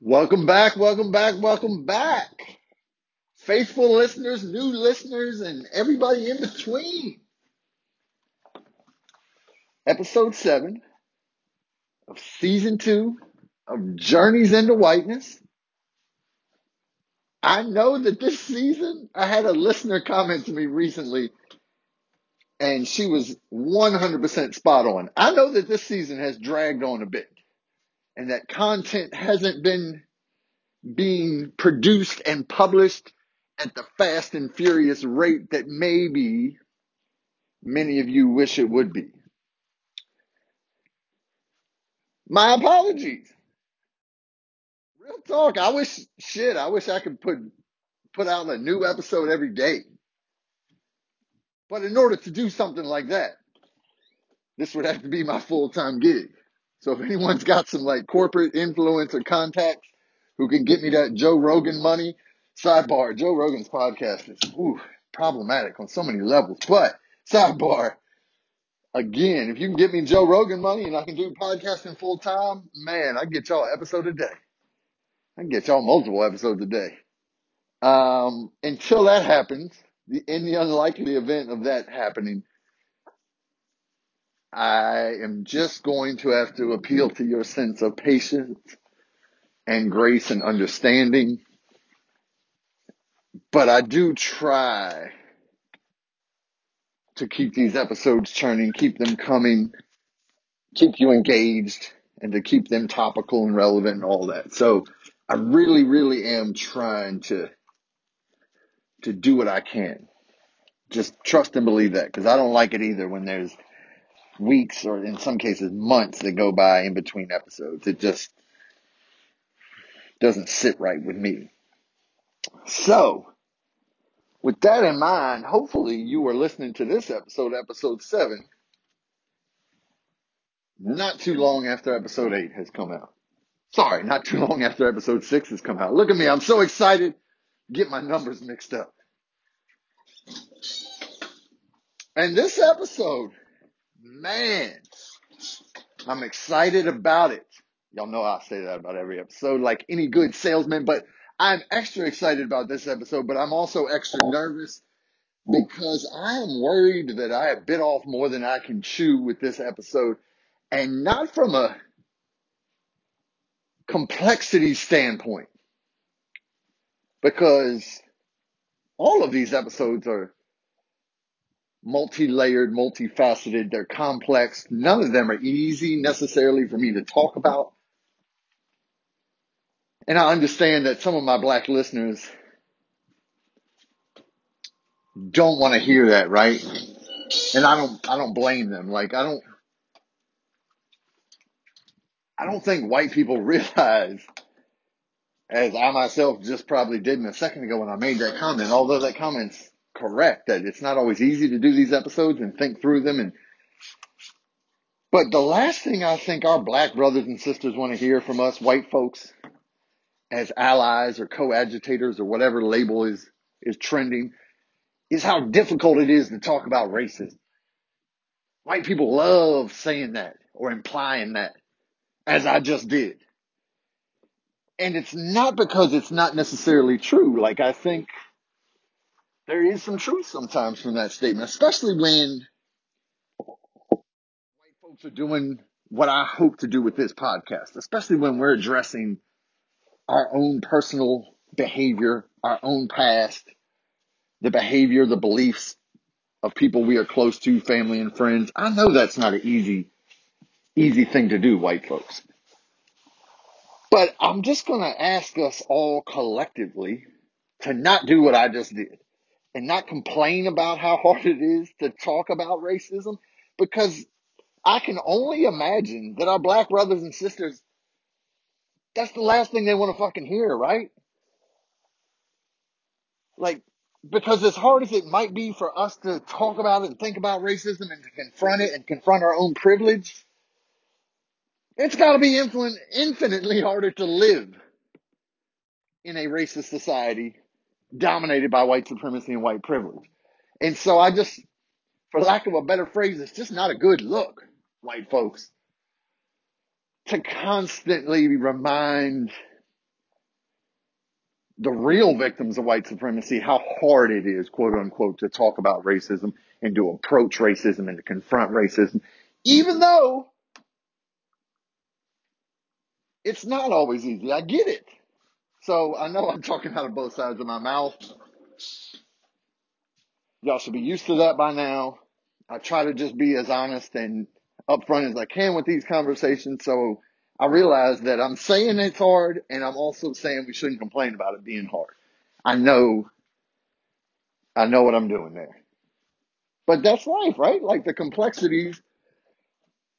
Welcome back, welcome back, welcome back. Faithful listeners, new listeners, and everybody in between. Episode 7 of season 2 of Journeys into Whiteness. I know that this season, I had a listener comment to me recently, and she was 100% spot on. I know that this season has dragged on a bit, and that content hasn't been being produced and published at the fast and furious rate that maybe many of you wish it would be. My apologies. Real talk. I wish shit. I wish I could put put out a new episode every day. But in order to do something like that, this would have to be my full time gig. So if anyone's got some like corporate influence or contacts who can get me that Joe Rogan money, sidebar, Joe Rogan's podcast is ooh, problematic on so many levels. But sidebar, again, if you can get me Joe Rogan money and I can do podcasting full time, man, I get y'all episode a day. I can get y'all multiple episodes a day. Um, until that happens, the, in the unlikely event of that happening, I am just going to have to appeal to your sense of patience and grace and understanding. But I do try to keep these episodes churning, keep them coming, keep you engaged, and to keep them topical and relevant and all that. So I really, really am trying to to do what I can. Just trust and believe that because I don't like it either when there's weeks or in some cases months that go by in between episodes. It just doesn't sit right with me. So, with that in mind, hopefully you are listening to this episode, episode seven, not too long after episode eight has come out. Sorry, not too long after episode six has come out. Look at me, I'm so excited. Get my numbers mixed up. And this episode, man, I'm excited about it. Y'all know I say that about every episode, like any good salesman, but I'm extra excited about this episode, but I'm also extra nervous because I am worried that I have bit off more than I can chew with this episode, and not from a complexity standpoint, because all of these episodes are multi layered, multifaceted, they're complex. None of them are easy necessarily for me to talk about. And I understand that some of my black listeners don't want to hear that, right? And I don't I don't blame them. Like I don't I don't think white people realize as I myself just probably did in a second ago when I made that comment, although that comment's correct, that it's not always easy to do these episodes and think through them and but the last thing I think our black brothers and sisters want to hear from us white folks as allies or co-agitators or whatever label is is trending is how difficult it is to talk about racism. White people love saying that or implying that, as I just did. And it's not because it's not necessarily true. Like I think there is some truth sometimes from that statement, especially when white folks are doing what I hope to do with this podcast, especially when we're addressing our own personal behavior, our own past, the behavior, the beliefs of people we are close to, family and friends. I know that's not an easy, easy thing to do, white folks. But I'm just going to ask us all collectively to not do what I just did and not complain about how hard it is to talk about racism because I can only imagine that our black brothers and sisters, that's the last thing they want to fucking hear, right? Like, because as hard as it might be for us to talk about it and think about racism and to confront it and confront our own privilege, it's got to be infin- infinitely harder to live in a racist society dominated by white supremacy and white privilege. And so I just, for lack of a better phrase, it's just not a good look, white folks, to constantly remind the real victims of white supremacy, how hard it is, quote unquote, to talk about racism and to approach racism and to confront racism, even though it's not always easy. I get it. So I know I'm talking out of both sides of my mouth. Y'all should be used to that by now. I try to just be as honest and upfront as I can with these conversations. So I realize that I'm saying it's hard and I'm also saying we shouldn't complain about it being hard. I know, I know what I'm doing there. But that's life, right? Like the complexities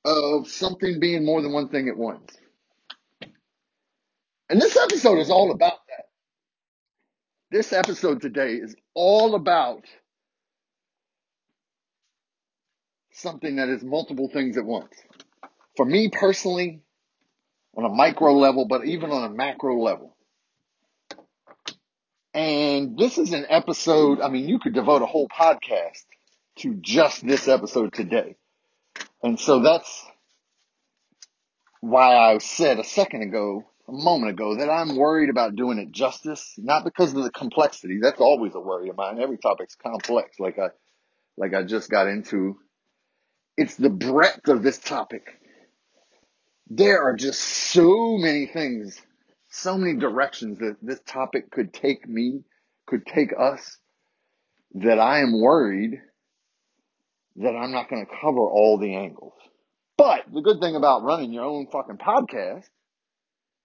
of something being more than one thing at once. And this episode is all about that. This episode today is all about something that is multiple things at once. For me personally, on a micro level, but even on a macro level. And this is an episode, I mean, you could devote a whole podcast to just this episode today. And so that's why I said a second ago, a moment ago, that I'm worried about doing it justice, not because of the complexity. That's always a worry of mine. Every topic's complex, like I, like I just got into. It's the breadth of this topic. There are just so many things, so many directions that this topic could take me, could take us, that I am worried that I'm not going to cover all the angles. But the good thing about running your own fucking podcast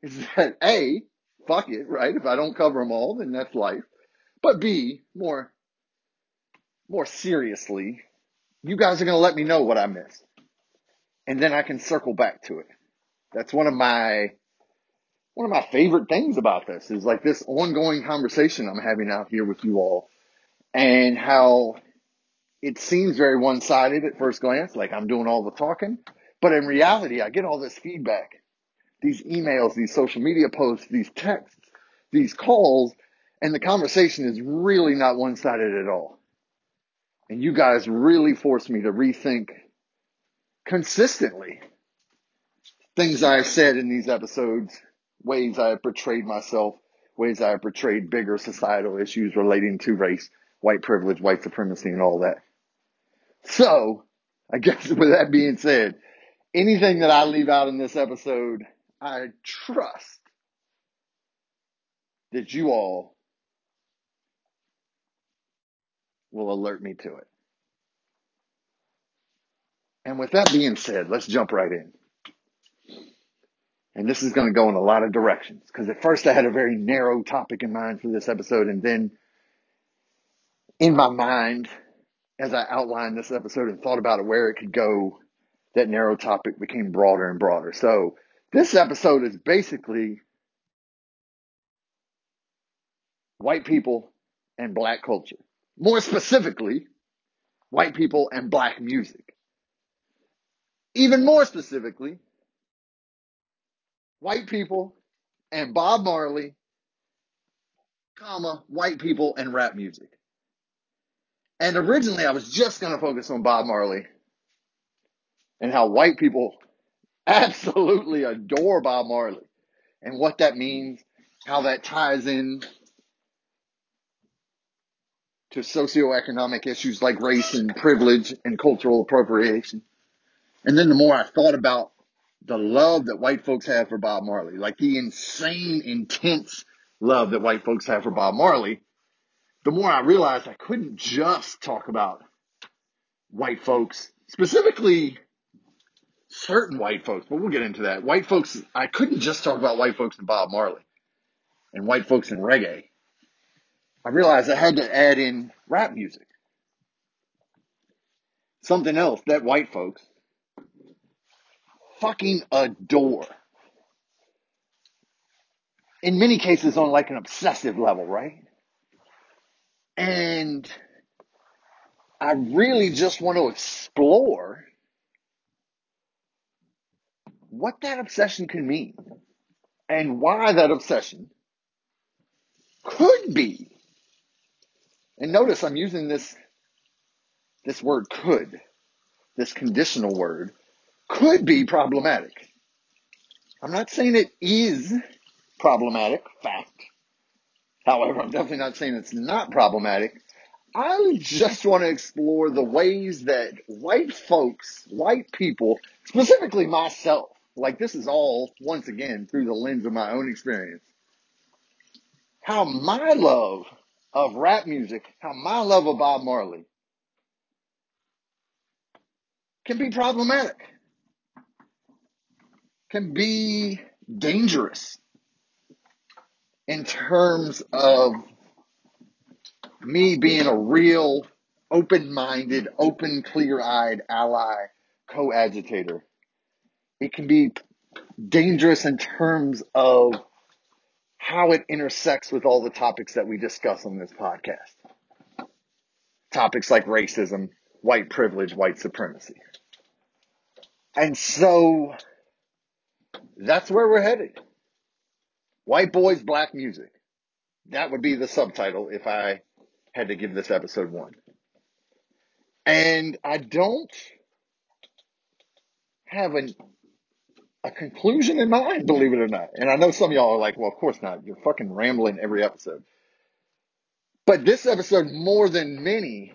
is that A, fuck it, right? If I don't cover them all, then that's life. But B, more, more seriously, you guys are going to let me know what I missed. And then I can circle back to it. That's one of my, one of my favorite things about this is like this ongoing conversation I'm having out here with you all and how it seems very one sided at first glance, like I'm doing all the talking. But in reality, I get all this feedback, these emails, these social media posts, these texts, these calls, and the conversation is really not one sided at all. And you guys really force me to rethink consistently things I've said in these episodes, ways I have portrayed myself, ways I have portrayed bigger societal issues relating to race, white privilege, white supremacy, and all that. So, I guess with that being said, anything that I leave out in this episode, I trust that you all will alert me to it. And with that being said, let's jump right in. And this is going to go in a lot of directions because at first I had a very narrow topic in mind for this episode. And then in my mind, as I outlined this episode and thought about it, where it could go, that narrow topic became broader and broader. So this episode is basically white people and black culture. More specifically, white people and black music. Even more specifically, white people and Bob Marley, comma, white people and rap music. And originally I was just going to focus on Bob Marley and how white people absolutely adore Bob Marley and what that means, how that ties in to socioeconomic issues like race and privilege and cultural appropriation. And then the more I thought about the love that white folks have for Bob Marley, like the insane, intense love that white folks have for Bob Marley, the more I realized I couldn't just talk about white folks, specifically certain white folks, but we'll get into that. White folks, I couldn't just talk about white folks and Bob Marley and white folks and reggae. I realized I had to add in rap music. Something else that white folks fucking adore. In many cases on like an obsessive level, right? And I really just want to explore what that obsession can mean and why that obsession could be. And notice I'm using this, this word could, this conditional word, could be problematic. I'm not saying it is problematic, fact. However, I'm definitely not saying it's not problematic. I just want to explore the ways that white folks, white people, specifically myself, like this is all, once again, through the lens of my own experience, how my love of rap music, how my love of Bob Marley can be problematic, can be dangerous in terms of me being a real open minded, open, clear eyed ally, co-agitator. It can be dangerous in terms of how it intersects with all the topics that we discuss on this podcast. Topics like racism, white privilege, white supremacy. And so that's where we're headed. White boys, black music. That would be the subtitle if I had to give this episode one. And I don't have an, a conclusion in mind, believe it or not. And I know some of y'all are like, well, of course not. You're fucking rambling every episode. But this episode, more than many,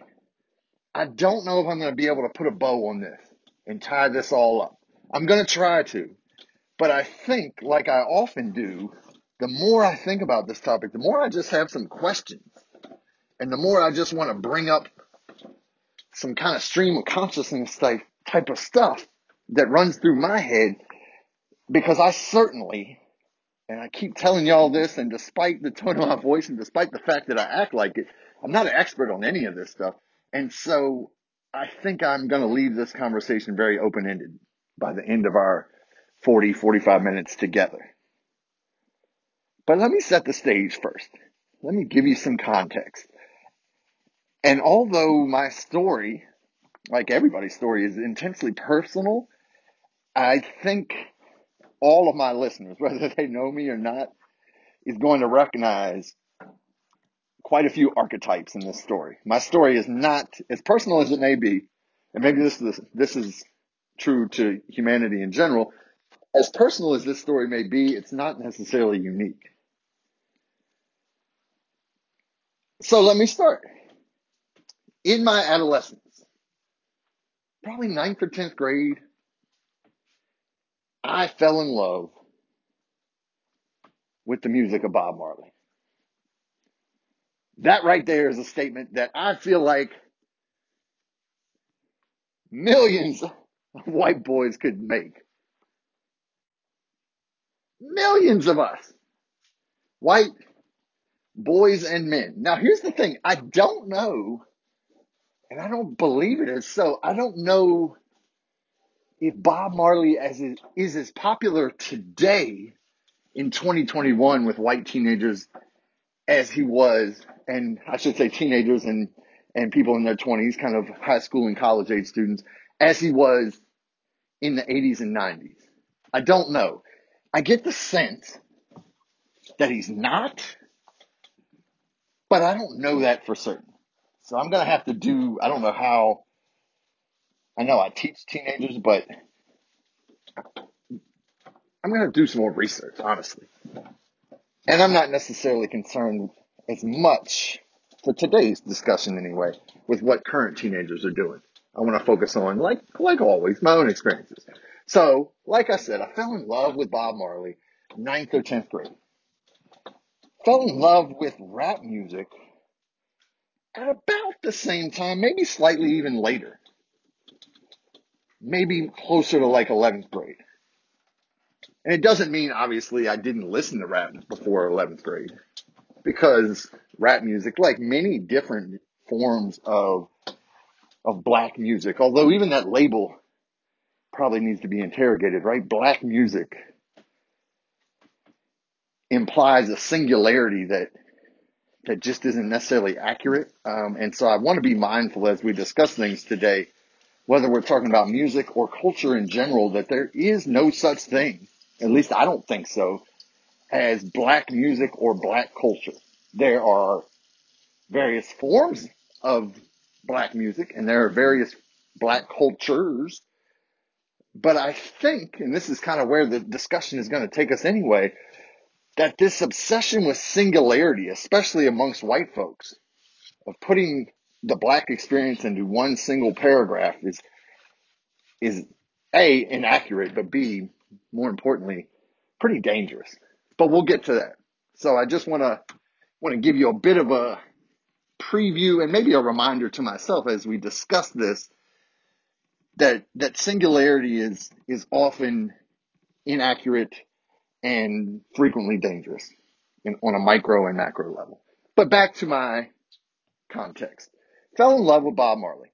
I don't know if I'm going to be able to put a bow on this and tie this all up. I'm going to try to. But I think, like I often do, the more I think about this topic, the more I just have some questions. And the more I just want to bring up some kind of stream of consciousness type, type of stuff that runs through my head because I certainly, and I keep telling y'all this, and despite the tone of my voice and despite the fact that I act like it, I'm not an expert on any of this stuff. And so I think I'm going to leave this conversation very open ended by the end of our 40, 45 minutes together. But let me set the stage first. Let me give you some context. And although my story, like everybody's story, is intensely personal, I think all of my listeners, whether they know me or not, is going to recognize quite a few archetypes in this story. My story is not as personal as it may be, and maybe this is this is true to humanity in general. As personal as this story may be, it's not necessarily unique. So let me start. In my adolescence, probably ninth or tenth grade, I fell in love with the music of Bob Marley. That right there is a statement that I feel like millions of white boys could make. Millions of us. White boys and men. Now here's the thing. I don't know, and I don't believe it is so. I don't know if Bob Marley as is, is as popular today in 2021 with white teenagers as he was, and I should say teenagers and, and people in their 20s, kind of high school and college age students, as he was in the 80s and 90s. I don't know. I get the sense that he's not, but I don't know that for certain. So I'm going to have to do, I don't know how, I know I teach teenagers, but I'm going to do some more research, honestly. And I'm not necessarily concerned as much for today's discussion anyway with what current teenagers are doing. I want to focus on, like, like always, my own experiences. So, like I said, I fell in love with Bob Marley, ninth or 10th grade. Fell in love with rap music at about the same time, maybe slightly even later. Maybe closer to like 11th grade. And it doesn't mean, obviously, I didn't listen to rap before 11th grade. Because rap music, like many different forms of, of black music, although even that label probably needs to be interrogated, right? Black music implies a singularity that that just isn't necessarily accurate. Um, and so I want to be mindful as we discuss things today, whether we're talking about music or culture in general, that there is no such thing, at least I don't think so, as black music or black culture. There are various forms of black music and there are various black cultures. But I think, and this is kind of where the discussion is going to take us anyway, that this obsession with singularity, especially amongst white folks, of putting the black experience into one single paragraph is is a inaccurate, but b more importantly, pretty dangerous. But we'll get to that. So I just want to want to give you a bit of a preview and maybe a reminder to myself as we discuss this that that singularity is is often inaccurate and frequently dangerous in, on a micro and macro level. But back to my context. Fell in love with Bob Marley.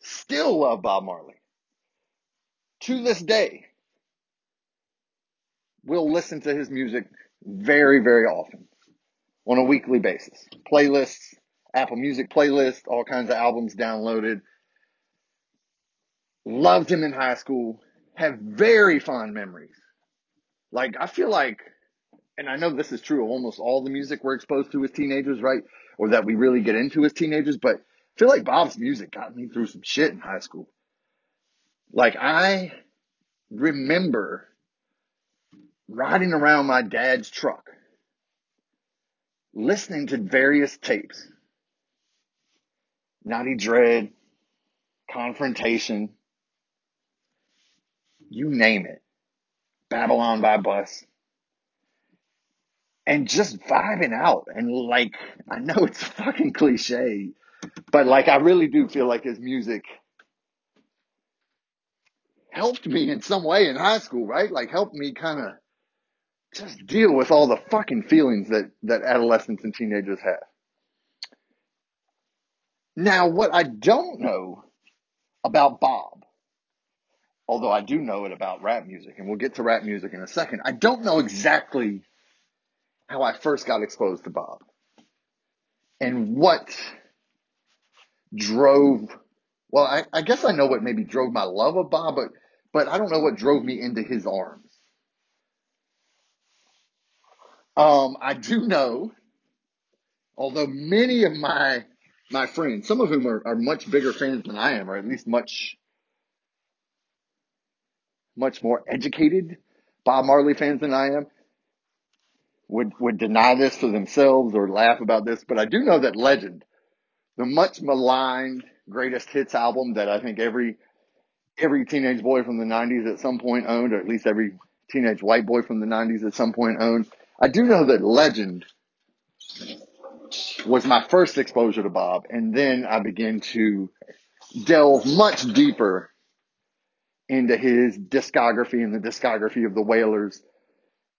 Still love Bob Marley. To this day, we'll listen to his music very, very often on a weekly basis. Playlists, Apple Music playlists, all kinds of albums downloaded. Loved him in high school. Have very fond memories. Like, I feel like, and I know this is true of almost all the music we're exposed to as teenagers, right? Or that we really get into as teenagers, but I feel like Bob's music got me through some shit in high school. Like, I remember riding around my dad's truck, listening to various tapes. Natty Dread, Confrontation, you name it. Babylon by Bus. And just vibing out. And like, I know it's fucking cliche, but like, I really do feel like his music helped me in some way in high school, right? Like, helped me kind of just deal with all the fucking feelings that, that adolescents and teenagers have. Now, what I don't know about Bob, although I do know it about rap music, and we'll get to rap music in a second, I don't know exactly how I first got exposed to Bob and what drove, well, I, I guess I know what maybe drove my love of Bob, but, but I don't know what drove me into his arms. Um, I do know, although many of my, my friends, some of whom are, are much bigger fans than I am, or at least much, much more educated Bob Marley fans than I am, would, would deny this for themselves or laugh about this, but I do know that Legend, the much maligned greatest hits album that I think every, every teenage boy from the nineties at some point owned, or at least every teenage white boy from the nineties at some point owned. I do know that Legend was my first exposure to Bob, and then I began to delve much deeper into his discography and the discography of the Wailers,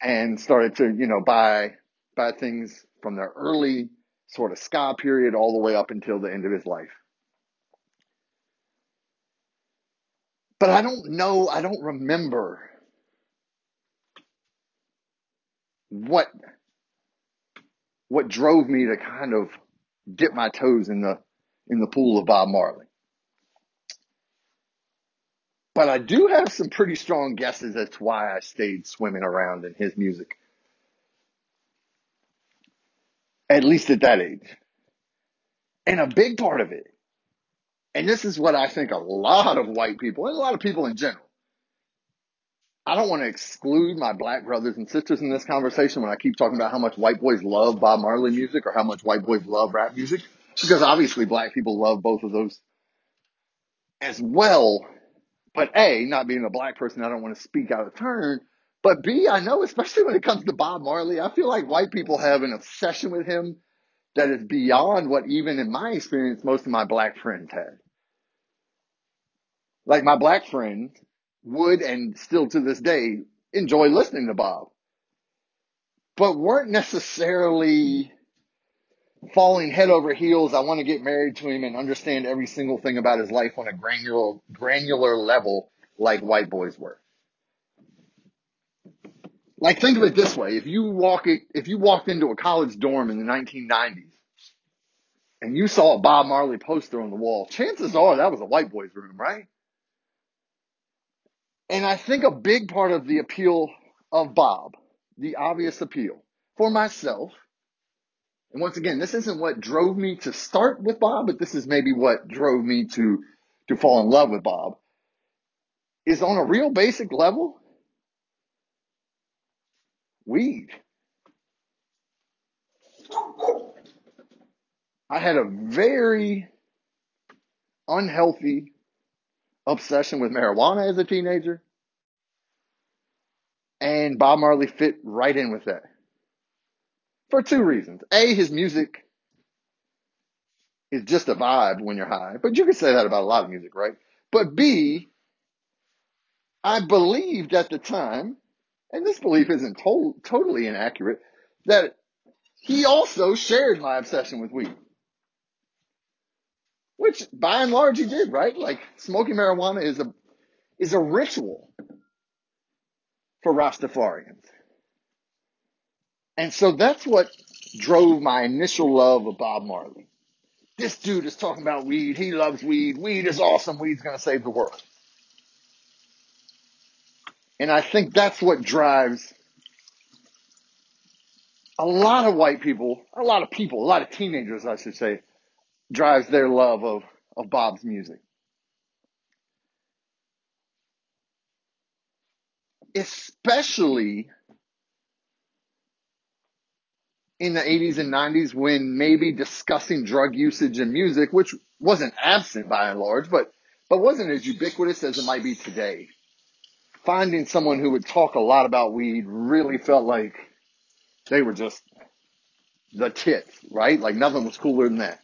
and started to, you know, buy buy things from their early sort of ska period all the way up until the end of his life. But I don't know, I don't remember what what drove me to kind of dip my toes in the in the pool of Bob Marley. But I do have some pretty strong guesses as to why I stayed swimming around in his music. At least at that age. And a big part of it, and this is what I think a lot of white people, and a lot of people in general, I don't want to exclude my black brothers and sisters in this conversation when I keep talking about how much white boys love Bob Marley music or how much white boys love rap music, because obviously black people love both of those as well. But A, not being a black person, I don't want to speak out of turn. But B, I know, especially when it comes to Bob Marley, I feel like white people have an obsession with him that is beyond what even in my experience, most of my black friends had. Like my black friends would and still to this day enjoy listening to Bob, but weren't necessarily falling head over heels. I want to get married to him and understand every single thing about his life on a granular, granular level like white boys were. Like think of it this way. If you walk if you walked into a college dorm in the 1990s and you saw a Bob Marley poster on the wall, chances are that was a white boy's room, right? And I think a big part of the appeal of Bob, the obvious appeal for myself, and once again, this isn't what drove me to start with Bob, but this is maybe what drove me to, to fall in love with Bob, is on a real basic level, weed. I had a very unhealthy obsession with marijuana as a teenager. And Bob Marley fit right in with that. For two reasons. A, his music is just a vibe when you're high. But you can say that about a lot of music, right? But B, I believed at the time, and this belief isn't to- totally inaccurate, that he also shared my obsession with weed. Which by and large he did, right? Like smoking marijuana is a is a ritual for Rastafarians. And so that's what drove my initial love of Bob Marley. This dude is talking about weed. He loves weed. Weed is awesome. Weed's going to save the world. And I think that's what drives a lot of white people, a lot of people, a lot of teenagers, I should say, drives their love of, of Bob's music. Especially in the 80s and 90s when maybe discussing drug usage in music, which wasn't absent by and large, but, but wasn't as ubiquitous as it might be today. Finding someone who would talk a lot about weed really felt like they were just the tits, right? Like nothing was cooler than that.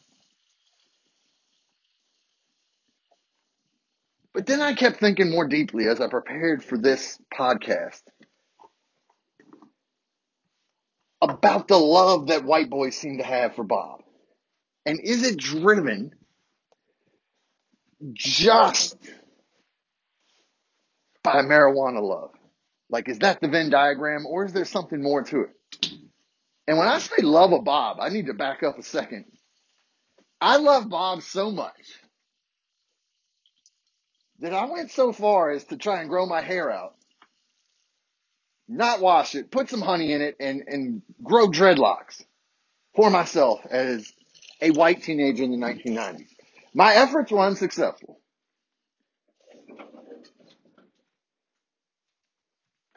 But then I kept thinking more deeply as I prepared for this podcast about the love that white boys seem to have for Bob. And is it driven just by marijuana love? Like, is that the Venn diagram or is there something more to it? And when I say love of Bob, I need to back up a second. I love Bob so much that I went so far as to try and grow my hair out, not wash it, put some honey in it, and, and grow dreadlocks for myself as a white teenager in the 1990s. My efforts were unsuccessful.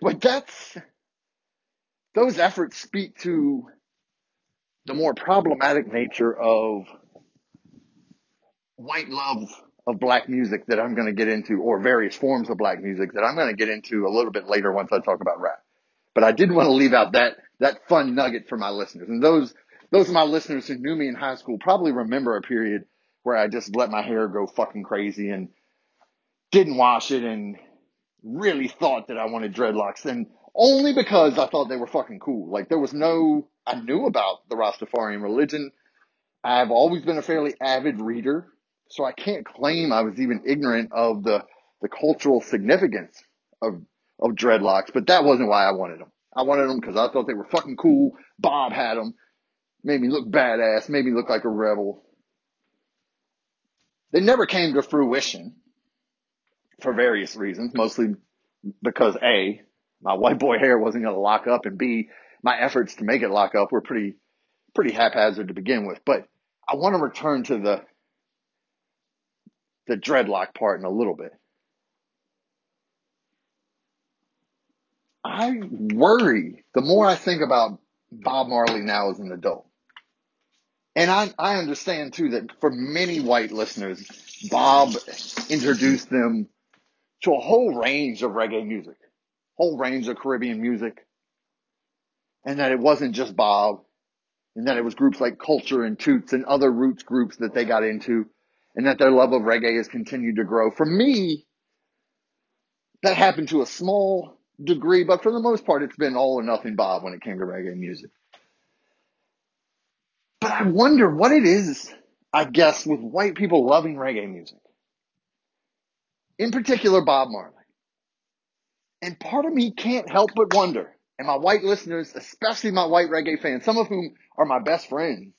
But that's, those efforts speak to the more problematic nature of white love of black music that I'm going to get into, or various forms of black music that I'm going to get into a little bit later once I talk about rap. But I did want to leave out that, that fun nugget for my listeners. And those, those of my listeners who knew me in high school probably remember a period where I just let my hair go fucking crazy and didn't wash it and really thought that I wanted dreadlocks. And only because I thought they were fucking cool. Like there was no, I knew about the Rastafarian religion. I've always been a fairly avid reader, so I can't claim I was even ignorant of the, the cultural significance of, of dreadlocks, but that wasn't why I wanted them. I wanted them because I thought they were fucking cool. Bob had them. Made me look badass, made me look like a rebel. They never came to fruition for various reasons, mostly because A, my white boy hair wasn't going to lock up and B, my efforts to make it lock up were pretty, pretty haphazard to begin with. But I want to return to the, the dreadlock part in a little bit. I worry the more I think about Bob Marley now as an adult. And I, I understand too that for many white listeners, Bob introduced them to a whole range of reggae music, whole range of Caribbean music, and that it wasn't just Bob, and that it was groups like Culture and Toots and other roots groups that they got into, and that their love of reggae has continued to grow. For me, that happened to a small degree, but for the most part, it's been all or nothing Bob when it came to reggae music. But I wonder what it is, I guess, with white people loving reggae music. In particular, Bob Marley. And part of me can't help but wonder, and my white listeners, especially my white reggae fans, some of whom are my best friends,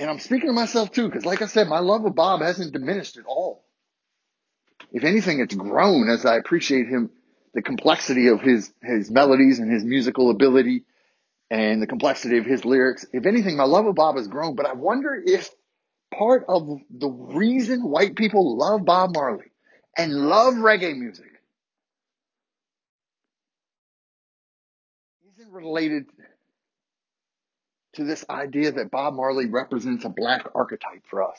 and I'm speaking to myself too, because like I said, my love of Bob hasn't diminished at all. If anything, it's grown as I appreciate him, the complexity of his, his melodies and his musical ability and the complexity of his lyrics. If anything, my love of Bob has grown, but I wonder if part of the reason white people love Bob Marley and love reggae music isn't related to this idea that Bob Marley represents a black archetype for us.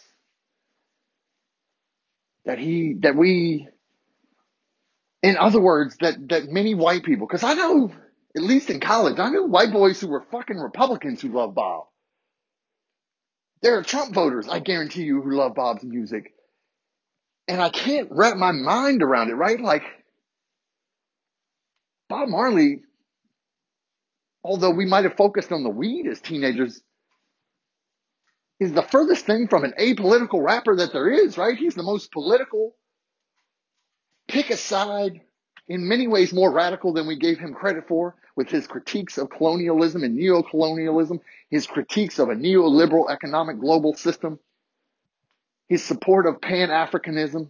That he, that we, in other words, that, that many white people, because I know, at least in college, I knew white boys who were fucking Republicans who loved Bob. There are Trump voters, I guarantee you, who love Bob's music. And I can't wrap my mind around it, right? Like, Bob Marley, although we might have focused on the weed as teenagers, is the furthest thing from an apolitical rapper that there is, right? He's the most political, pick a side, in many ways more radical than we gave him credit for, with his critiques of colonialism and neo-colonialism, his critiques of a neoliberal economic global system, his support of Pan-Africanism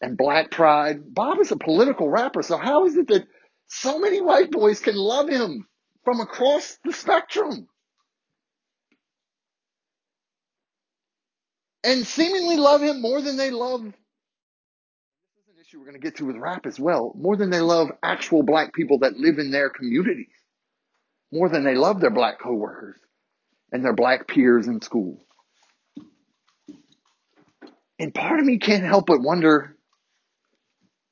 and black pride. Bob is a political rapper, so how is it that so many white boys can love him from across the spectrum? And seemingly love him more than they love this is an issue we're going to get to with rap as well, more than they love actual black people that live in their communities, more than they love their black coworkers and their black peers in school. And part of me can't help but wonder,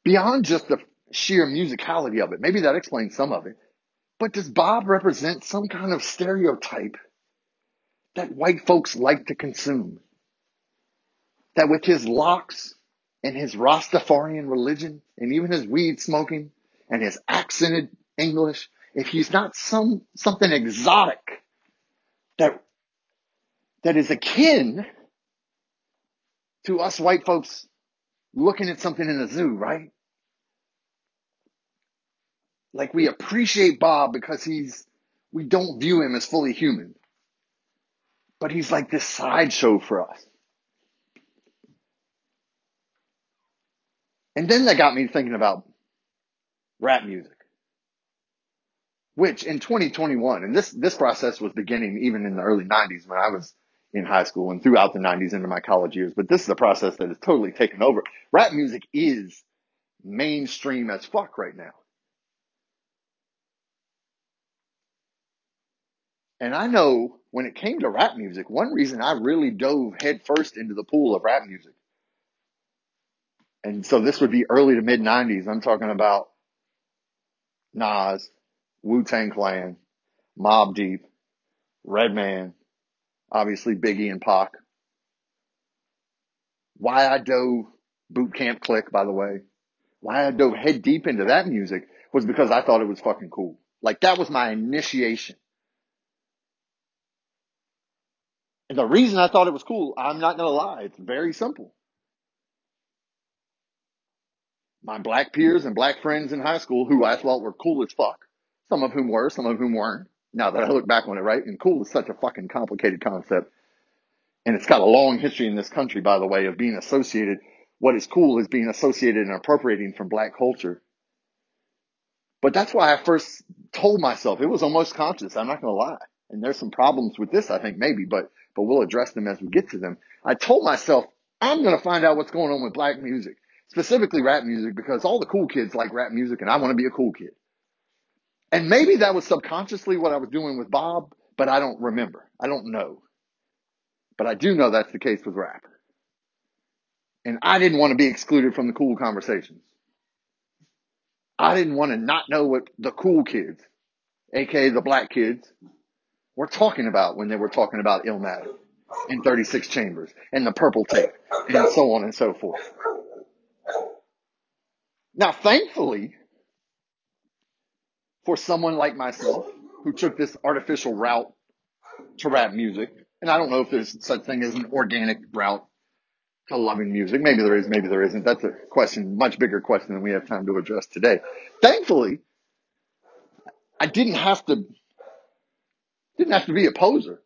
beyond just the sheer musicality of it, maybe that explains some of it, but does Bob represent some kind of stereotype that white folks like to consume? That with his locks and his Rastafarian religion and even his weed smoking and his accented English, if he's not some, something exotic that, that is akin to us white folks looking at something in a zoo, right? Like we appreciate Bob because he's, we don't view him as fully human. But he's like this sideshow for us. And then that got me thinking about rap music, which in 2021, and this, this process was beginning even in the early 90s when I was in high school and throughout the 90s into my college years, but this is a process that has totally taken over. Rap music is mainstream as fuck right now. And I know when it came to rap music, one reason I really dove headfirst into the pool of rap music and so this would be early to mid 90s. I'm talking about Nas, Wu Tang Clan, Mobb Deep, Redman, obviously Biggie and Pac. Why I dove Boot Camp Click, by the way, why I dove head deep into that music was because I thought it was fucking cool. Like that was my initiation. And the reason I thought it was cool, I'm not going to lie, it's very simple. my black peers and black friends in high school who I thought were cool as fuck. Some of whom were, some of whom weren't. Now that I look back on it, right? And cool is such a fucking complicated concept. And it's got a long history in this country, by the way, of being associated. What is cool is being associated and appropriating from black culture. But that's why I first told myself it was almost conscious. I'm not going to lie. And there's some problems with this, I think, maybe, but, but we'll address them as we get to them. I told myself, I'm going to find out what's going on with black music specifically rap music because all the cool kids like rap music and I want to be a cool kid. And maybe that was subconsciously what I was doing with Bob, but I don't remember. I don't know. But I do know that's the case with rap. And I didn't want to be excluded from the cool conversations. I didn't want to not know what the cool kids, aka the black kids, were talking about when they were talking about Illmatic and 36 chambers and the purple tape and so on and so forth. Now, thankfully, for someone like myself who took this artificial route to rap music, and I don't know if there's such thing as an organic route to loving music. Maybe there is, maybe there isn't. That's a question, much bigger question than we have time to address today. Thankfully, I didn't have to, didn't have to be a poser.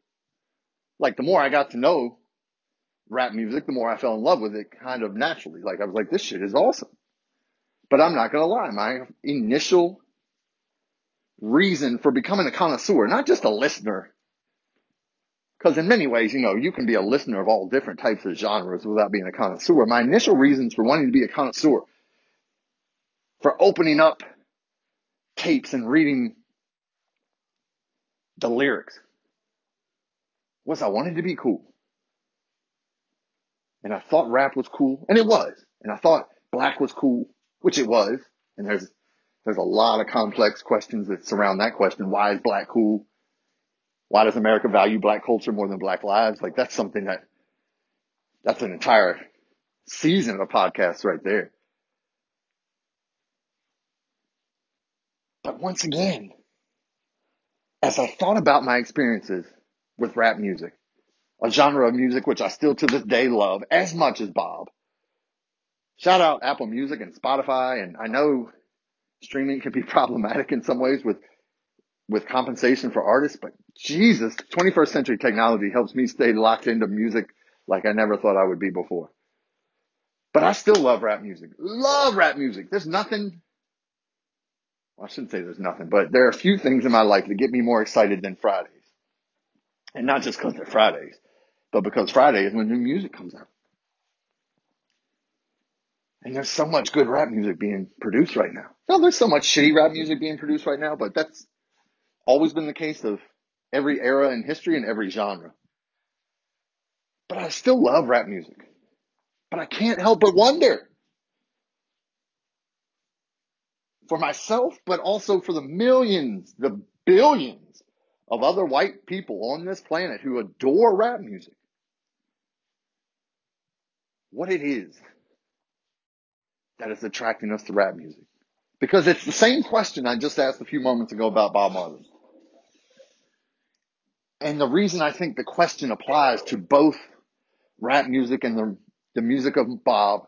Like the more I got to know rap music, the more I fell in love with it kind of naturally. Like I was like, this shit is awesome. But I'm not going to lie. My initial reason for becoming a connoisseur, not just a listener, because in many ways, you know, you can be a listener of all different types of genres without being a connoisseur. My initial reasons for wanting to be a connoisseur, for opening up tapes and reading the lyrics was I wanted to be cool. And I thought rap was cool, and it was. And I thought black was cool, which it was. And there's there's a lot of complex questions that surround that question. Why is black cool? Why does America value black culture more than black lives? Like that's something that that's an entire season of podcasts right there. But once again, as I thought about my experiences with rap music, a genre of music which I still to this day love as much as Bob. Shout out Apple Music and Spotify. And I know streaming can be problematic in some ways with, with compensation for artists, but Jesus, 21st century technology helps me stay locked into music like I never thought I would be before. But I still love rap music. Love rap music. There's nothing, I shouldn't say there's nothing, but there are a few things in my life that get me more excited than Fridays. And not just because they're Fridays, but because Friday is when new music comes out. And there's so much good rap music being produced right now. No, there's so much shitty rap music being produced right now, but that's always been the case of every era in history and every genre. But I still love rap music. But I can't help but wonder for myself, but also for the millions, the billions of other white people on this planet who adore rap music. What it is that is attracting us to rap music. Because it's the same question I just asked a few moments ago about Bob Marley. And the reason I think the question applies to both rap music and the, the music of Bob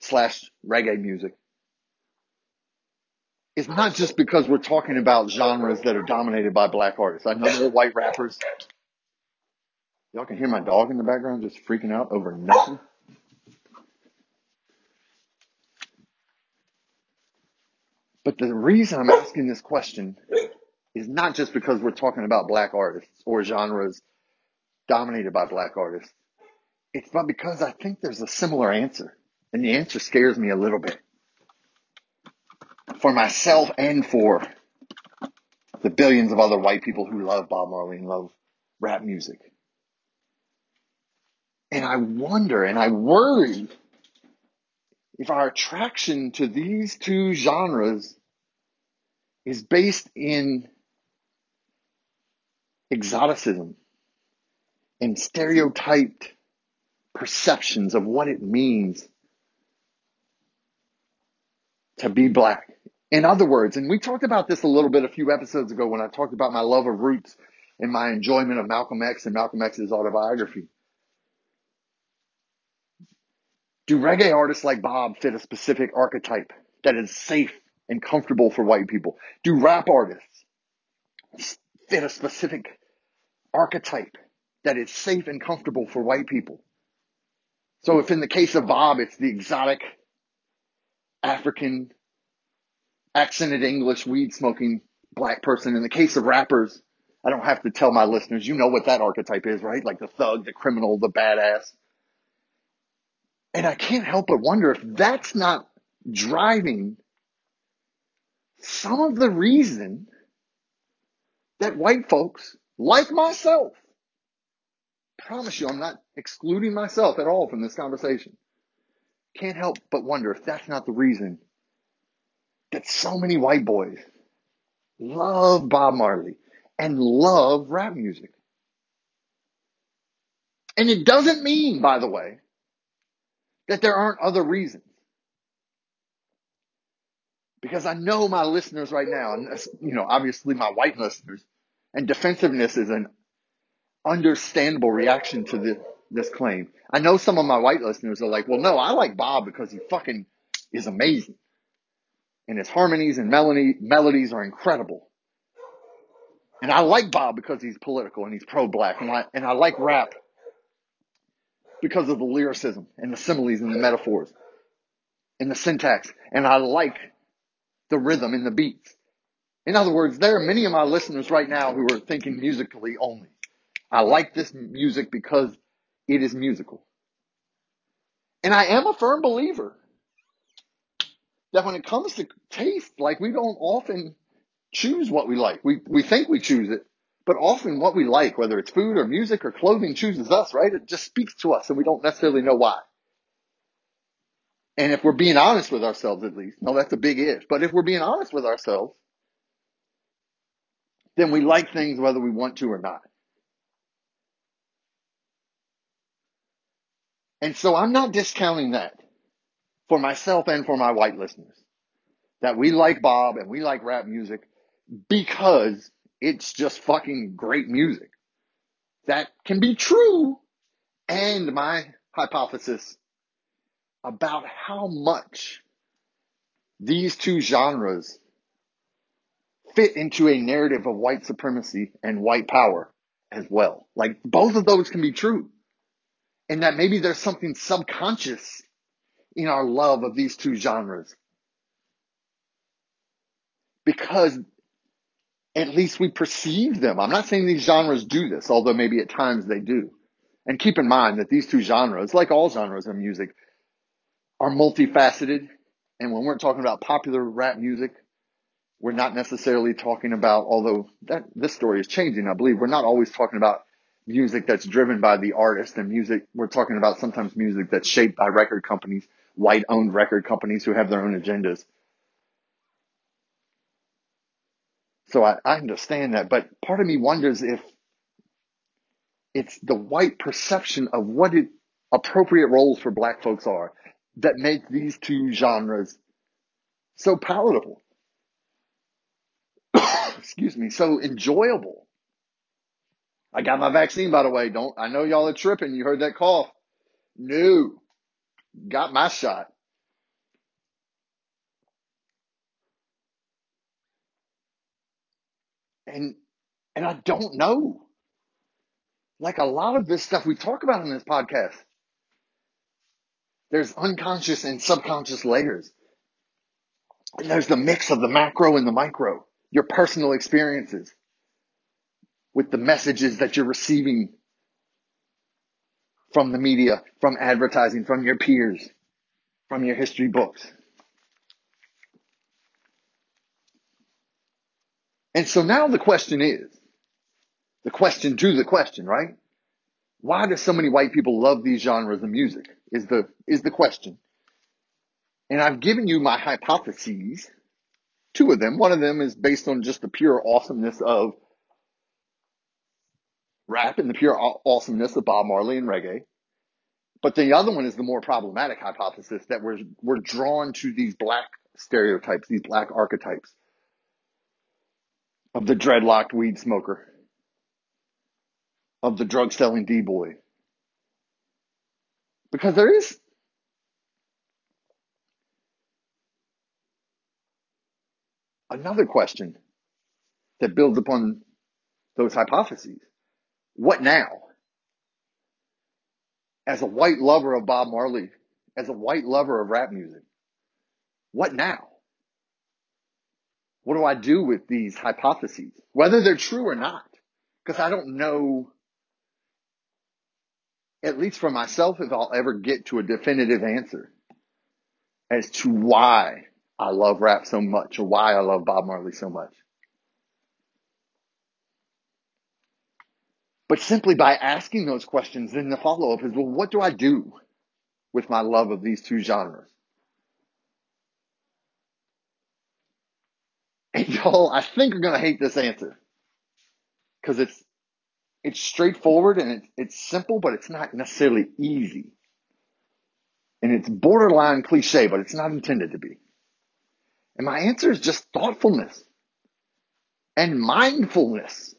slash reggae music is not just because we're talking about genres that are dominated by black artists. I know there are white rappers. Y'all can hear my dog in the background just freaking out over nothing. But the reason I'm asking this question is not just because we're talking about black artists or genres dominated by black artists. It's because I think there's a similar answer. And the answer scares me a little bit. For myself and for the billions of other white people who love Bob Marley and love rap music. And I wonder and I worry if our attraction to these two genres is based in exoticism and stereotyped perceptions of what it means to be black. In other words, and we talked about this a little bit a few episodes ago when I talked about my love of roots and my enjoyment of Malcolm X and Malcolm X's autobiography. Do reggae artists like Bob fit a specific archetype that is safe and comfortable for white people? Do rap artists fit a specific archetype that is safe and comfortable for white people? So if in the case of Bob, it's the exotic African accented English weed smoking black person, in the case of rappers, I don't have to tell my listeners, you know what that archetype is, right? Like the thug, the criminal, the badass. And I can't help but wonder if that's not driving some of the reason that white folks, like myself, promise you I'm not excluding myself at all from this conversation. Can't help but wonder if that's not the reason that so many white boys love Bob Marley and love rap music. And it doesn't mean, by the way, that there aren't other reasons. Because I know my listeners right now, and you know, obviously my white listeners, and defensiveness is an understandable reaction to the, this claim. I know some of my white listeners are like, well, no, I like Bob because he fucking is amazing. And his harmonies and melody, melodies are incredible. And I like Bob because he's political and he's pro-black. And I, and I like rap because of the lyricism and the similes and the metaphors and the syntax. And I like the rhythm and the beats. In other words, there are many of my listeners right now who are thinking musically only. I like this music because it is musical. And I am a firm believer that when it comes to taste, like we don't often choose what we like. We, we think we choose it, But often what we like, whether it's food or music or clothing, chooses us, right? It just speaks to us and we don't necessarily know why. And if we're being honest with ourselves, at least, no, that's a big if, but if we're being honest with ourselves, then we like things whether we want to or not. And so I'm not discounting that for myself and for my white listeners that we like Bob and we like rap music because it's just fucking great music. That can be true. And my hypothesis about how much these two genres fit into a narrative of white supremacy and white power as well. Like both of those can be true. And that maybe there's something subconscious in our love of these two genres. Because at least we perceive them. I'm not saying these genres do this, although maybe at times they do. And keep in mind that these two genres, like all genres of music, are multifaceted. And when we're talking about popular rap music, we're not necessarily talking about, although that this story is changing, I believe, we're not always talking about music that's driven by the artist and music. We're talking about sometimes music that's shaped by record companies, white owned record companies who have their own agendas. So I, I understand that, but part of me wonders if it's the white perception of what it, appropriate roles for black folks are that make these two genres so palatable. Excuse me, so enjoyable. I got my vaccine, by the way. Don't, I know y'all are tripping. You heard that cough. No, got my shot. And, and I don't know. Like a lot of this stuff we talk about in this podcast, there's unconscious and subconscious layers. And there's the mix of the macro and the micro, your personal experiences with the messages that you're receiving from the media, from advertising, from your peers, from your history books. And so now the question is, the question to the question, right? Why do so many white people love these genres of music? Is the, is the question. And I've given you my hypotheses, two of them. One of them is based on just the pure awesomeness of rap and the pure awesomeness of Bob Marley and reggae. But the other one is the more problematic hypothesis that we're, we're drawn to these black stereotypes, these black archetypes of the dreadlocked weed smoker, of the drug selling D boy. Because there is another question that builds upon those hypotheses. What now? As a white lover of Bob Marley, as a white lover of rap music, what now? What do I do with these hypotheses? Whether they're true or not. Because I don't know, at least for myself, if I'll ever get to a definitive answer as to why I love rap so much or why I love Bob Marley so much. But simply by asking those questions, then the follow up is, well, what do I do with my love of these two genres? And y'all, I think are going to hate this answer because it's, it's straightforward and it's, it's simple, but it's not necessarily easy. And it's borderline cliche, but it's not intended to be. And my answer is just thoughtfulness and mindfulness.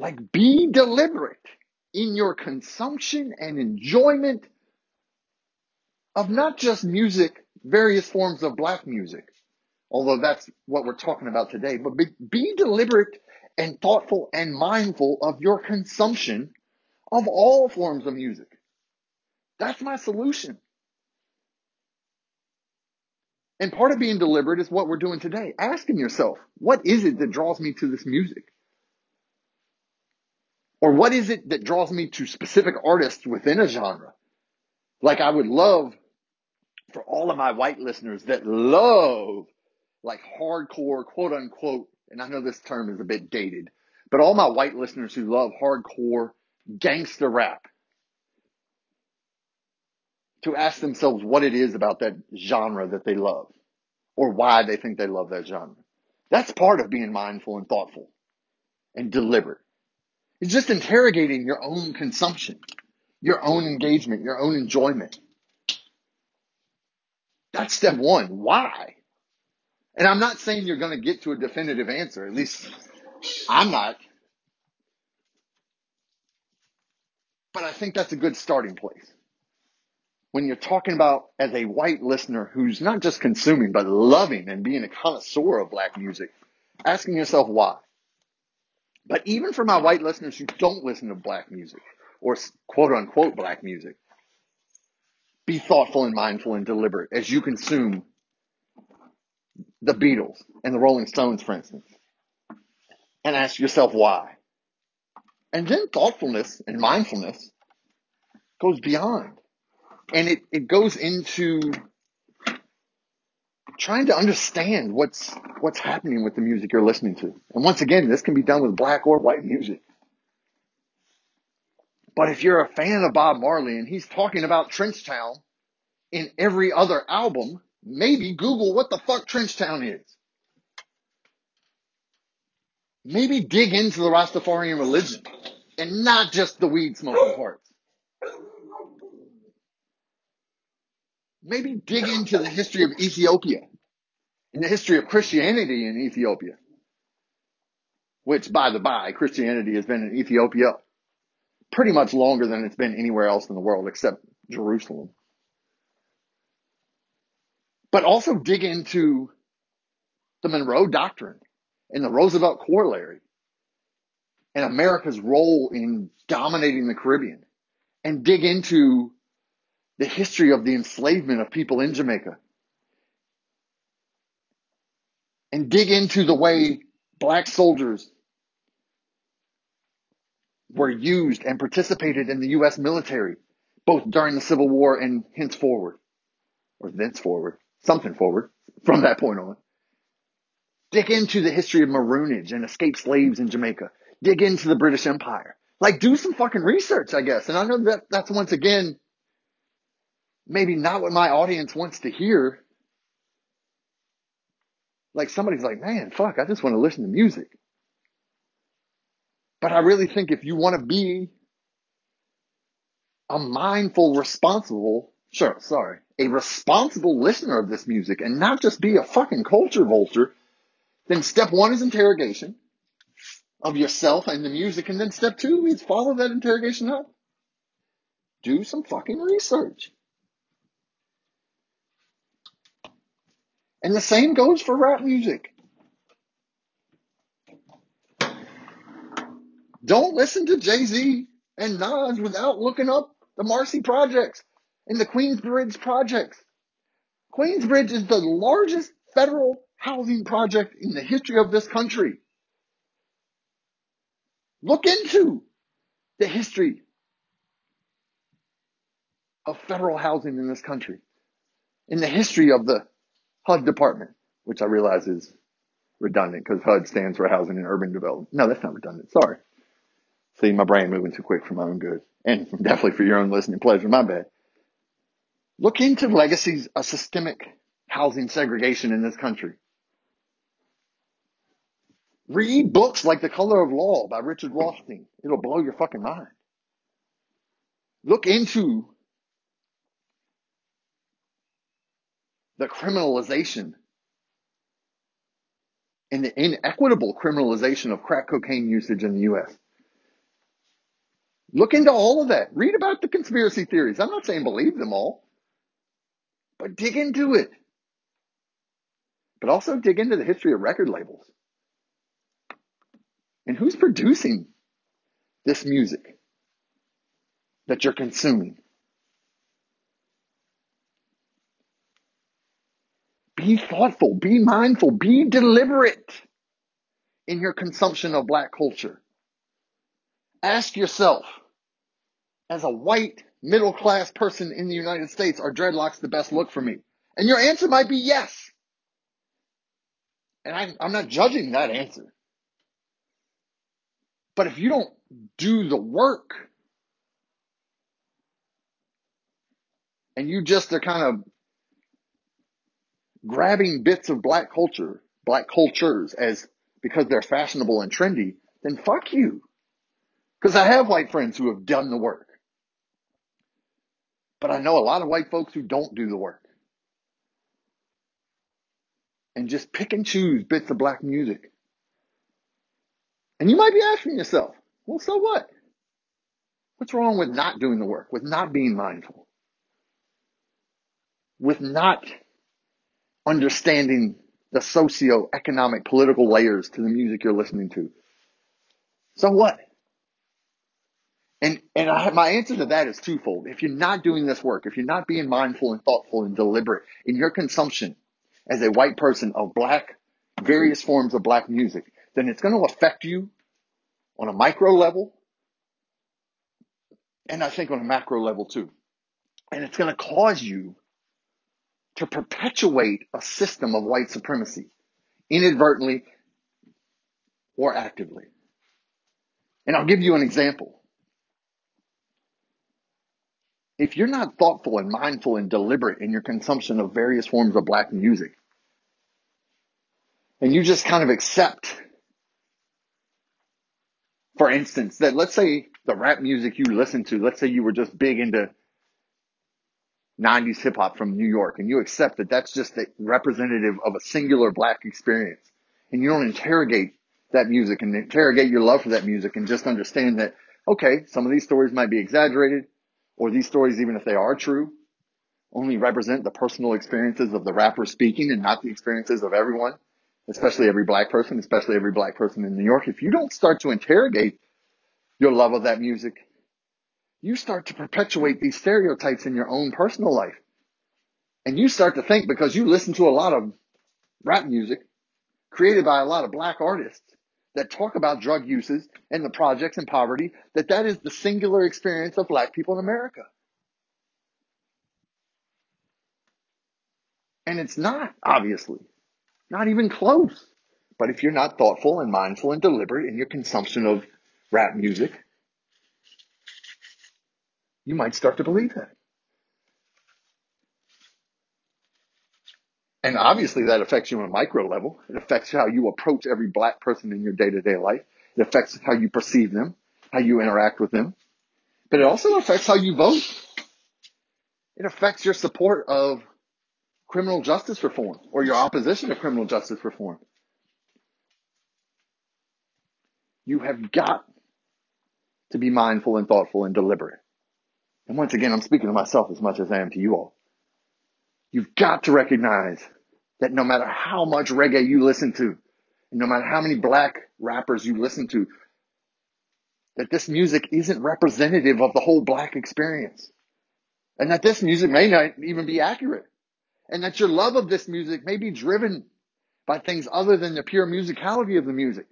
Like be deliberate in your consumption and enjoyment of not just music, various forms of black music, although that's what we're talking about today, but be, be deliberate and thoughtful and mindful of your consumption of all forms of music. That's my solution. And part of being deliberate is what we're doing today. Asking yourself, what is it that draws me to this music? Or what is it that draws me to specific artists within a genre? Like I would love for all of my white listeners that love like hardcore, quote unquote, and I know this term is a bit dated, but all my white listeners who love hardcore gangster rap to ask themselves what it is about that genre that they love or why they think they love that genre. That's part of being mindful and thoughtful and deliberate. It's just interrogating your own consumption, your own engagement, your own enjoyment. That's step one. Why? And I'm not saying you're going to get to a definitive answer. At least I'm not. But I think that's a good starting place. When you're talking about as a white listener who's not just consuming, but loving and being a connoisseur of black music, asking yourself why. But even for my white listeners who don't listen to black music or quote unquote black music, be thoughtful and mindful and deliberate as you consume the Beatles and the Rolling Stones, for instance, and ask yourself why. And then thoughtfulness and mindfulness goes beyond. And it, it goes into trying to understand what's what's happening with the music you're listening to. And once again, this can be done with black or white music. But if you're a fan of Bob Marley and he's talking about Trenchtown in every other album, maybe Google what the fuck Trenchtown is. Maybe dig into the Rastafarian religion and not just the weed smoking parts. Maybe dig into the history of Ethiopia and the history of Christianity in Ethiopia. Which, by the by, Christianity has been in Ethiopia pretty much longer than it's been anywhere else in the world except Jerusalem. But also dig into the Monroe Doctrine and the Roosevelt Corollary and America's role in dominating the Caribbean and dig into the history of the enslavement of people in Jamaica and dig into the way black soldiers were used and participated in the U.S. military, both during the Civil War and henceforward, or thenceforward, something forward from that point on. Dig into the history of marronage and escaped slaves in Jamaica. Dig into the British Empire. Like, do some fucking research, I guess. And I know that that's once again maybe not what my audience wants to hear. Like, somebody's like, man, fuck, I just want to listen to music. But I really think if you want to be a mindful, responsible, sure, sorry, a responsible listener of this music and not just be a fucking culture vulture, then step one is interrogation of yourself and the music. And then step two is follow that interrogation up. Do some fucking research. And the same goes for rap music. Don't listen to Jay-Z and Nas without looking up the Marcy Projects and the Queensbridge Projects. Queensbridge is the largest federal housing project in the history of this country. Look into the history of federal housing in this country, in the history of the HUD department, which I realize is redundant because HUD stands for Housing and Urban Development. No, that's not redundant. Sorry. See, my brain moving too quick for my own good. And definitely for your own listening pleasure. My bad. Look into legacies of systemic housing segregation in this country. Read books like The Color of Law by Richard Rothstein. It'll blow your fucking mind. Look into the criminalization and the inequitable criminalization of crack cocaine usage in the U.S. Look into all of that. Read about the conspiracy theories. I'm not saying believe them all, but dig into it. But also dig into the history of record labels. And who's producing this music that you're consuming? Be thoughtful, be mindful, be deliberate in your consumption of black culture. Ask yourself, as a white middle class person in the United States, are dreadlocks the best look for me? And your answer might be yes. And I, I'm not judging that answer. But if you don't do the work and you just are kind of grabbing bits of black culture, black cultures as because they're fashionable and trendy, then fuck you. Because I have white friends who have done the work. But I know a lot of white folks who don't do the work. And just pick and choose bits of black music. And you might be asking yourself, well, so what? What's wrong with not doing the work, with not being mindful, with not understanding the socio-economic political layers to the music you're listening to? So what? And and I, my answer to that is twofold. If you're not doing this work, if you're not being mindful and thoughtful and deliberate in your consumption as a white person of black, various forms of black music, then it's going to affect you on a micro level, and I think on a macro level too. And it's going to cause you to perpetuate a system of white supremacy, inadvertently or actively. And I'll give you an example if you're not thoughtful and mindful and deliberate in your consumption of various forms of black music, and you just kind of accept, for instance, that let's say the rap music you listen to, let's say you were just big into 90s hip hop from New York, and you accept that that's just a representative of a singular black experience, and you don't interrogate that music and interrogate your love for that music and just understand that, okay, some of these stories might be exaggerated, or these stories, even if they are true, only represent the personal experiences of the rapper speaking and not the experiences of everyone, especially every black person, especially every black person in New York. If you don't start to interrogate your love of that music, you start to perpetuate these stereotypes in your own personal life. And you start to think because you listen to a lot of rap music created by a lot of black artists that talk about drug uses and the projects and poverty, that that is the singular experience of black people in America. And it's not, obviously, not even close. But if you're not thoughtful and mindful and deliberate in your consumption of rap music, you might start to believe that. And obviously that affects you on a micro level. It affects how you approach every black person in your day to day life. It affects how you perceive them, how you interact with them. But it also affects how you vote. It affects your support of criminal justice reform or your opposition to criminal justice reform. You have got to be mindful and thoughtful and deliberate. And once again, I'm speaking to myself as much as I am to you all. You've got to recognize that no matter how much reggae you listen to, no matter how many black rappers you listen to, that this music isn't representative of the whole black experience. And that this music may not even be accurate. And that your love of this music may be driven by things other than the pure musicality of the music.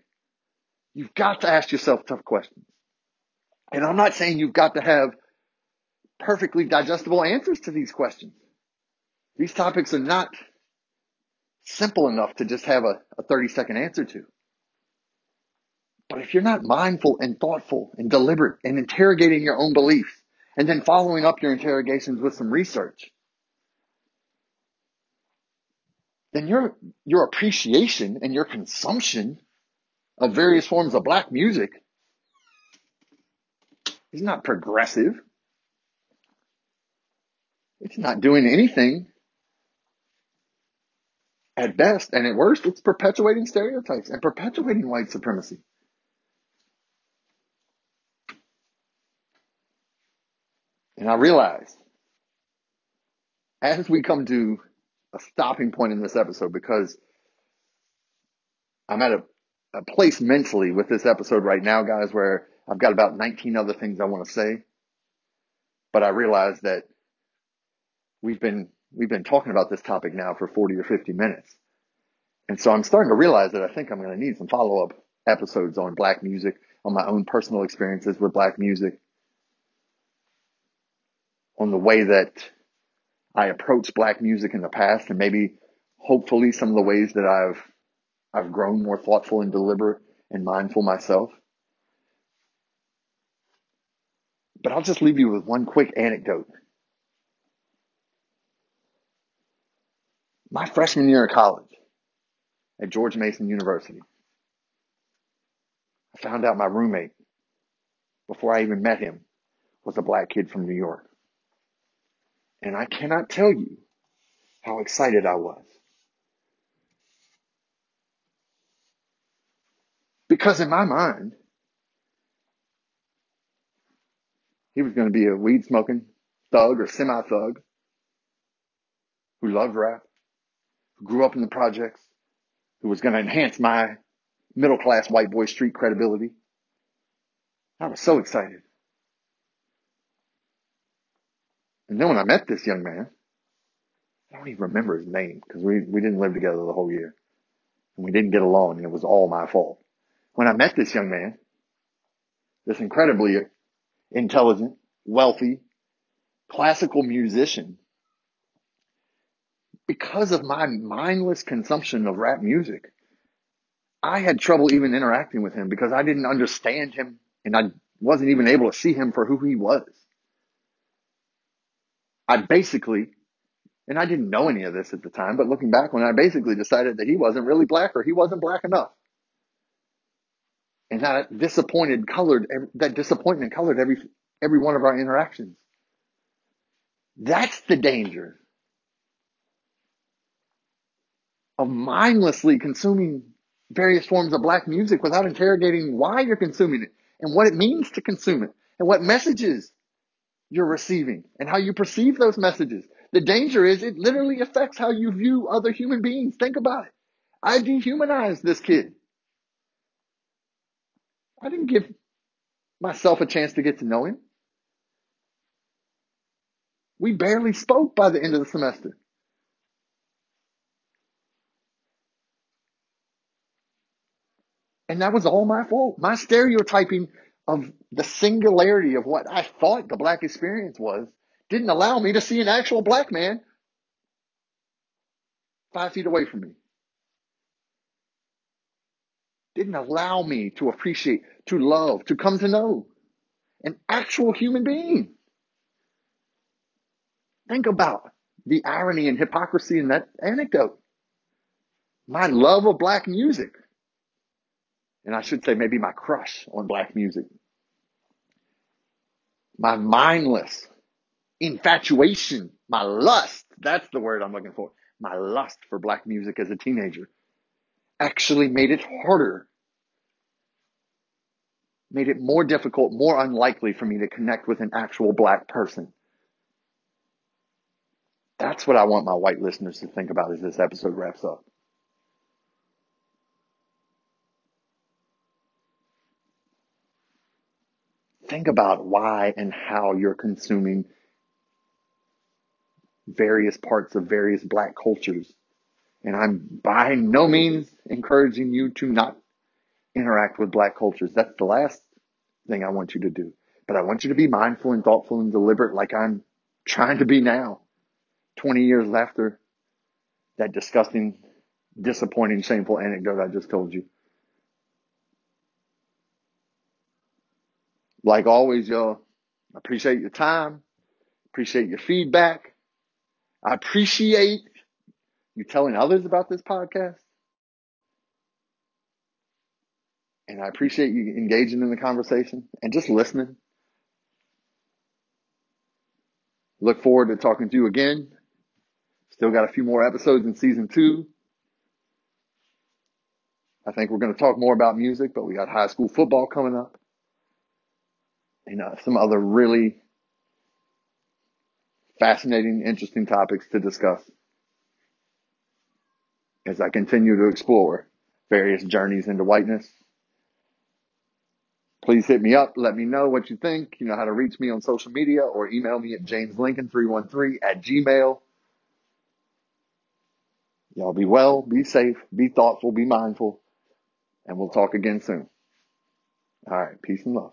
You've got to ask yourself tough questions. And I'm not saying you've got to have perfectly digestible answers to these questions. These topics are not simple enough to just have a, a 30 second answer to. But if you're not mindful and thoughtful and deliberate and interrogating your own beliefs and then following up your interrogations with some research, then your, your appreciation and your consumption of various forms of black music is not progressive. It's not doing anything at best, and at worst, it's perpetuating stereotypes and perpetuating white supremacy. And I realize as we come to a stopping point in this episode, because I'm at a, a place mentally with this episode right now, guys, where I've got about 19 other things I want to say. But I realize that we've been, we've been talking about this topic now for 40 or 50 minutes. And so I'm starting to realize that I think I'm going to need some follow up episodes on black music, on my own personal experiences with black music, on the way that I approached black music in the past, and maybe hopefully some of the ways that I've I've grown more thoughtful and deliberate and mindful myself. But I'll just leave you with one quick anecdote. My freshman year of college at George Mason University, I found out my roommate, before I even met him, was a black kid from New York. And I cannot tell you how excited I was. Because in my mind, he was going to be a weed smoking thug or semi thug who loved rap, grew up in the projects, who was going to enhance my middle class white boy street credibility. I was so excited. And then when I met this young man, I don't even remember his name because we, we didn't live together the whole year and we didn't get along and it was all my fault. When I met this young man, this incredibly intelligent, wealthy, classical musician, because of my mindless consumption of rap music, I had trouble even interacting with him because I didn't understand him and I wasn't even able to see him for who he was. I basically, and I didn't know any of this at the time, but looking back when I basically decided that he wasn't really black or he wasn't black enough. And that disappointed colored, that disappointment colored every, every one of our interactions. That's the danger of mindlessly consuming various forms of black music without interrogating why you're consuming it and what it means to consume it and what messages you're receiving and how you perceive those messages. The danger is it literally affects how you view other human beings. Think about it. I dehumanized this kid. I didn't give myself a chance to get to know him. We barely spoke by the end of the semester. And that was all my fault. My stereotyping of the singularity of what I thought the black experience was didn't allow me to see an actual black man five feet away from me. Didn't allow me to appreciate, to love, to come to know an actual human being. Think about the irony and hypocrisy in that anecdote. My love of black music and I should say maybe my crush on black music. My mindless infatuation, my lust, that's the word I'm looking for. My lust for black music as a teenager actually made it harder, made it more difficult, more unlikely for me to connect with an actual black person. That's what I want my white listeners to think about as this episode wraps up. Think about why and how you're consuming various parts of various black cultures. And I'm by no means encouraging you to not interact with black cultures. That's the last thing I want you to do. But I want you to be mindful and thoughtful and deliberate like I'm trying to be now, 20 years after that disgusting, disappointing, shameful anecdote I just told you. Like always, y'all, I appreciate your time. Appreciate your feedback. I appreciate you telling others about this podcast. And I appreciate you engaging in the conversation and just listening. Look forward to talking to you again. Still got a few more episodes in season two. I think we're going to talk more about music, but we got high school football coming up and uh, some other really fascinating, interesting topics to discuss as I continue to explore various journeys into whiteness. Please hit me up. Let me know what you think. You know how to reach me on social media or email me at jameslincoln313 at gmail. Y'all be well, be safe, be thoughtful, be mindful, and we'll talk again soon. All right. Peace and love.